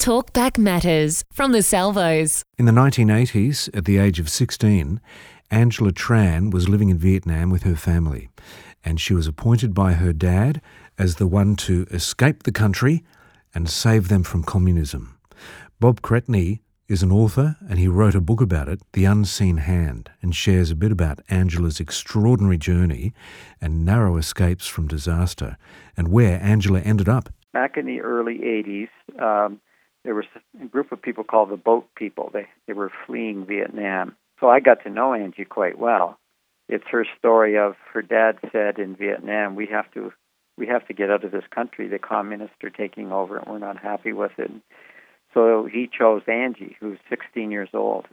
Talkback Matters from the Salvos. In the 1980s, at the age of 16, Angela Tran was living in Vietnam with her family, and she was appointed by her dad as the one to escape the country and save them from communism. Bob Cretney is an author and he wrote a book about it, The Unseen Hand, and shares a bit about Angela's extraordinary journey and narrow escapes from disaster and where Angela ended up. Back in the early 80s, um, there was a group of people called the Boat People. They they were fleeing Vietnam. So I got to know Angie quite well. It's her story of her dad said in Vietnam, we have to we have to get out of this country. The communists are taking over, and we're not happy with it. So he chose Angie, who's 16 years old.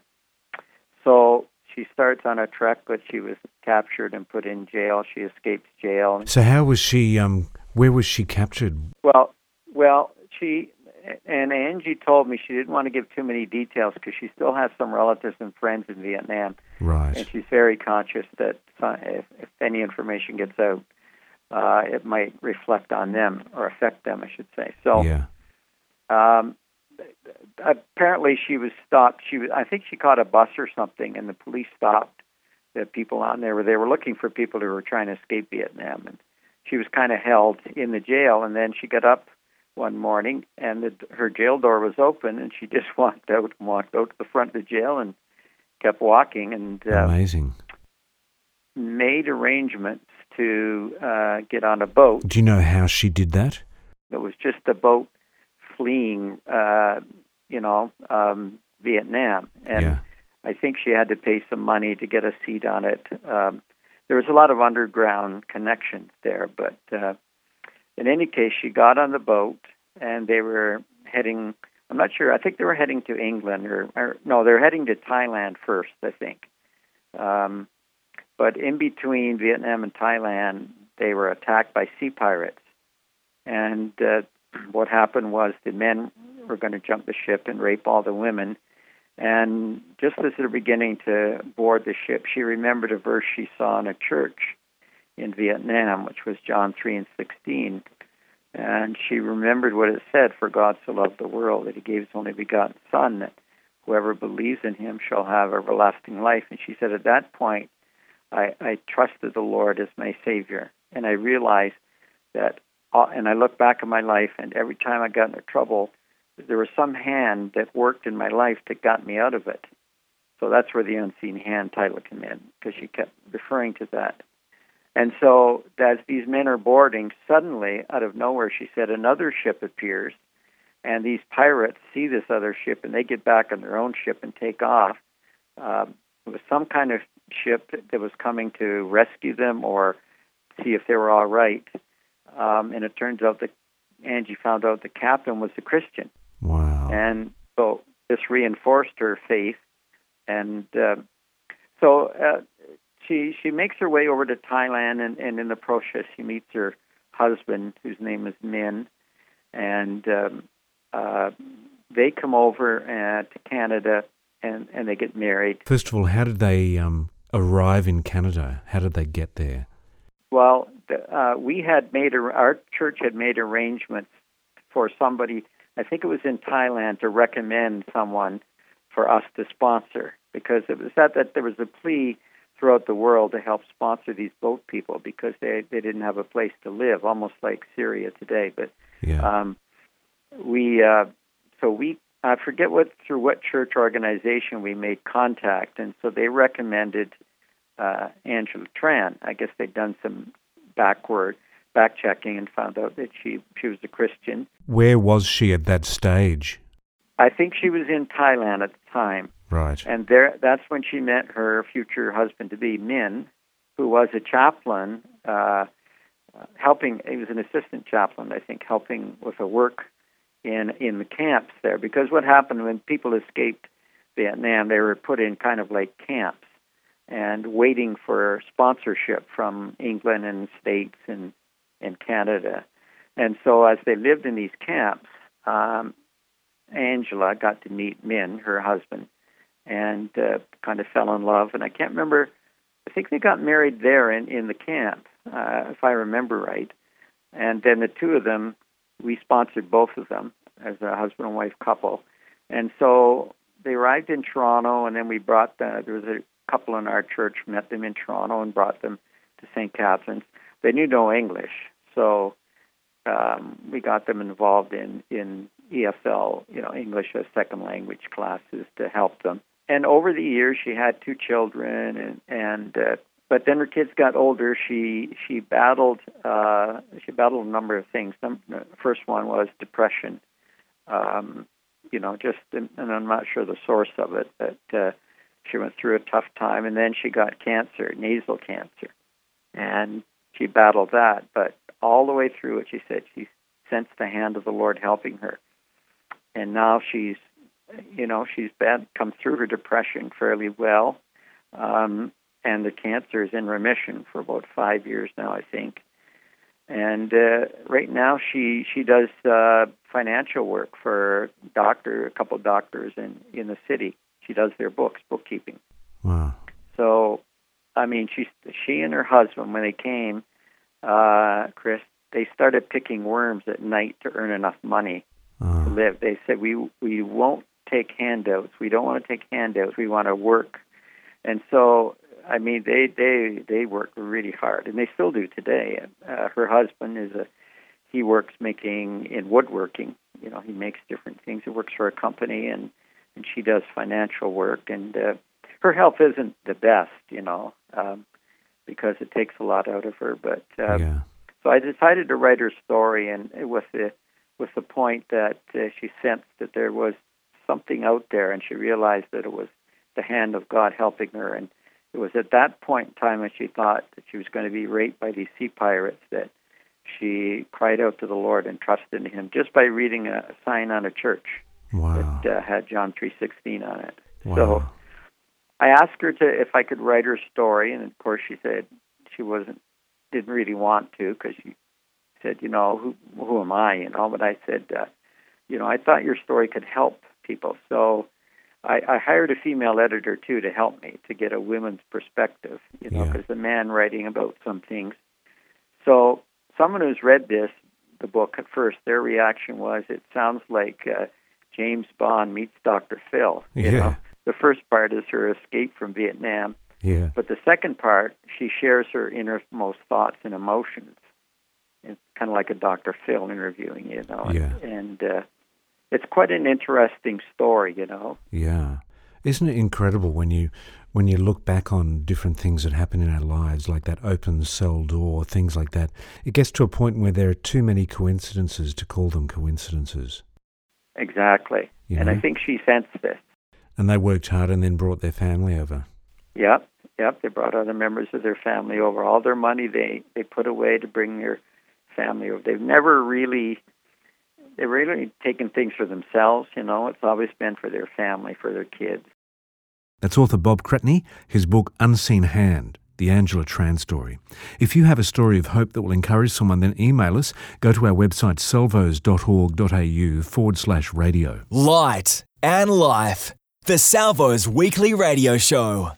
So she starts on a trek, but she was captured and put in jail. She escaped jail. So how was she? Um, where was she captured? Well, well, she and Angie told me she didn't want to give too many details because she still has some relatives and friends in Vietnam. Right. And she's very conscious that if, if any information gets out, uh, it might reflect on them or affect them, I should say. So, yeah. Um, apparently, she was stopped. She was, I think, she caught a bus or something, and the police stopped the people on there. Where they were looking for people who were trying to escape Vietnam, and she was kind of held in the jail. And then she got up one morning, and the, her jail door was open, and she just walked out and walked out to the front of the jail and kept walking and uh, amazing made arrangements to uh, get on a boat. Do you know how she did that? It was just a boat fleeing, uh, you know, um, Vietnam, and yeah. I think she had to pay some money to get a seat on it. Um, there was a lot of underground connections there, but uh, in any case, she got on the boat and they were heading. I'm not sure. I think they were heading to England or, or no, they're heading to Thailand first. I think. Um, but in between Vietnam and Thailand, they were attacked by sea pirates, and uh, what happened was the men were going to jump the ship and rape all the women. And just as they're beginning to board the ship, she remembered a verse she saw in a church in Vietnam, which was John 3 and 16. And she remembered what it said For God so loved the world that he gave his only begotten Son, that whoever believes in him shall have everlasting life. And she said, At that point, I, I trusted the Lord as my Savior. And I realized that, uh, and I look back at my life, and every time I got into trouble, there was some hand that worked in my life that got me out of it. So that's where the unseen hand title came in, because she kept referring to that. And so, as these men are boarding, suddenly, out of nowhere, she said, another ship appears, and these pirates see this other ship, and they get back on their own ship and take off. Um, it was some kind of ship that was coming to rescue them or see if they were all right. Um, and it turns out that Angie found out the captain was a Christian. Wow. And so this reinforced her faith. And uh, so uh, she she makes her way over to Thailand, and, and in the process, she meets her husband, whose name is Min, and um, uh, they come over uh, to Canada, and and they get married. First of all, how did they um, arrive in Canada? How did they get there? Well, uh, we had made a, our church had made arrangements for somebody. I think it was in Thailand to recommend someone for us to sponsor because it was that that there was a plea throughout the world to help sponsor these boat people because they they didn't have a place to live, almost like Syria today. But yeah. um, we uh, so we I forget what through what church organization we made contact, and so they recommended uh, Angela Tran. I guess they'd done some backward back checking and found out that she she was a Christian. Where was she at that stage? I think she was in Thailand at the time. Right. And there, that's when she met her future husband to be, Min, who was a chaplain, uh, helping. He was an assistant chaplain, I think, helping with the work in in the camps there. Because what happened when people escaped Vietnam, they were put in kind of like camps and waiting for sponsorship from England and states and and Canada. And so, as they lived in these camps, um, Angela got to meet Min, her husband, and uh, kind of fell in love. And I can't remember. I think they got married there in in the camp, uh, if I remember right. And then the two of them, we sponsored both of them, as a husband and wife couple, and so they arrived in Toronto, and then we brought the, there was a couple in our church met them in Toronto and brought them to St. Catharines. They knew no English, so um, we got them involved in in ESL, you know, English as second language classes to help them. And over the years, she had two children, and and uh, but then her kids got older. She she battled uh, she battled a number of things. The first one was depression. Um, you know, just and I'm not sure the source of it, but uh, she went through a tough time, and then she got cancer, nasal cancer, and she battled that. But all the way through it, she said she sensed the hand of the Lord helping her, and now she's, you know, she's been come through her depression fairly well, um, and the cancer is in remission for about five years now, I think. And uh, right now, she she does uh, financial work for doctor, a couple of doctors in in the city. She does their books, bookkeeping. Wow. So, I mean, she she and her husband when they came, uh, Chris, they started picking worms at night to earn enough money Uh, live. They said we we won't take handouts. We don't want to take handouts. We want to work. And so, I mean, they they they work really hard, and they still do today. Uh, her husband is a he works making in woodworking. You know, he makes different things. He works for a company, and and she does financial work. And uh, her health isn't the best, you know, um, because it takes a lot out of her. But uh, yeah. so I decided to write her story, and it was the with the point that uh, she sensed that there was something out there, and she realized that it was the hand of God helping her. And it was at that point in time when she thought that she was going to be raped by these sea pirates that she cried out to the Lord and trusted in Him just by reading a sign on a church Wow. that uh, had John three sixteen on it. wow. So I asked her to if I could write her story, and of course she said she wasn't didn't really want to because she said, you know, who who am I, you know? But I said, uh, you know, I thought your story could help people, so I, I hired a female editor too to help me to get a women's perspective, you know, Yeah. because the man writing about some things. So someone who's read this the book at first, their reaction was, it sounds like uh, James Bond meets Dr. Phil. You Yeah. know, the first part is her escape from Vietnam, yeah. but the second part, she shares her innermost thoughts and emotions. It's kind of like a Dr. Phil interviewing, you know. Yeah. And uh, it's quite an interesting story, you know. Yeah. Isn't it incredible when you when you look back on different things that happen in our lives, like that open cell door, things like that, it gets to a point where there are too many coincidences to call them coincidences. Exactly. You And I think she sensed this. And they worked hard and then brought their family over. Yep, yep. They brought other members of their family over. All their money they they put away to bring their family over. They've never really they've really taken things for themselves. You know, it's always been for their family, for their kids. That's author Bob Cretney, his book Unseen Hand, the Angela Tran story. If you have a story of hope that will encourage someone, then email us. Go to our website salvos.org.au forward slash radio. Light and Life. The Salvos Weekly Radio Show.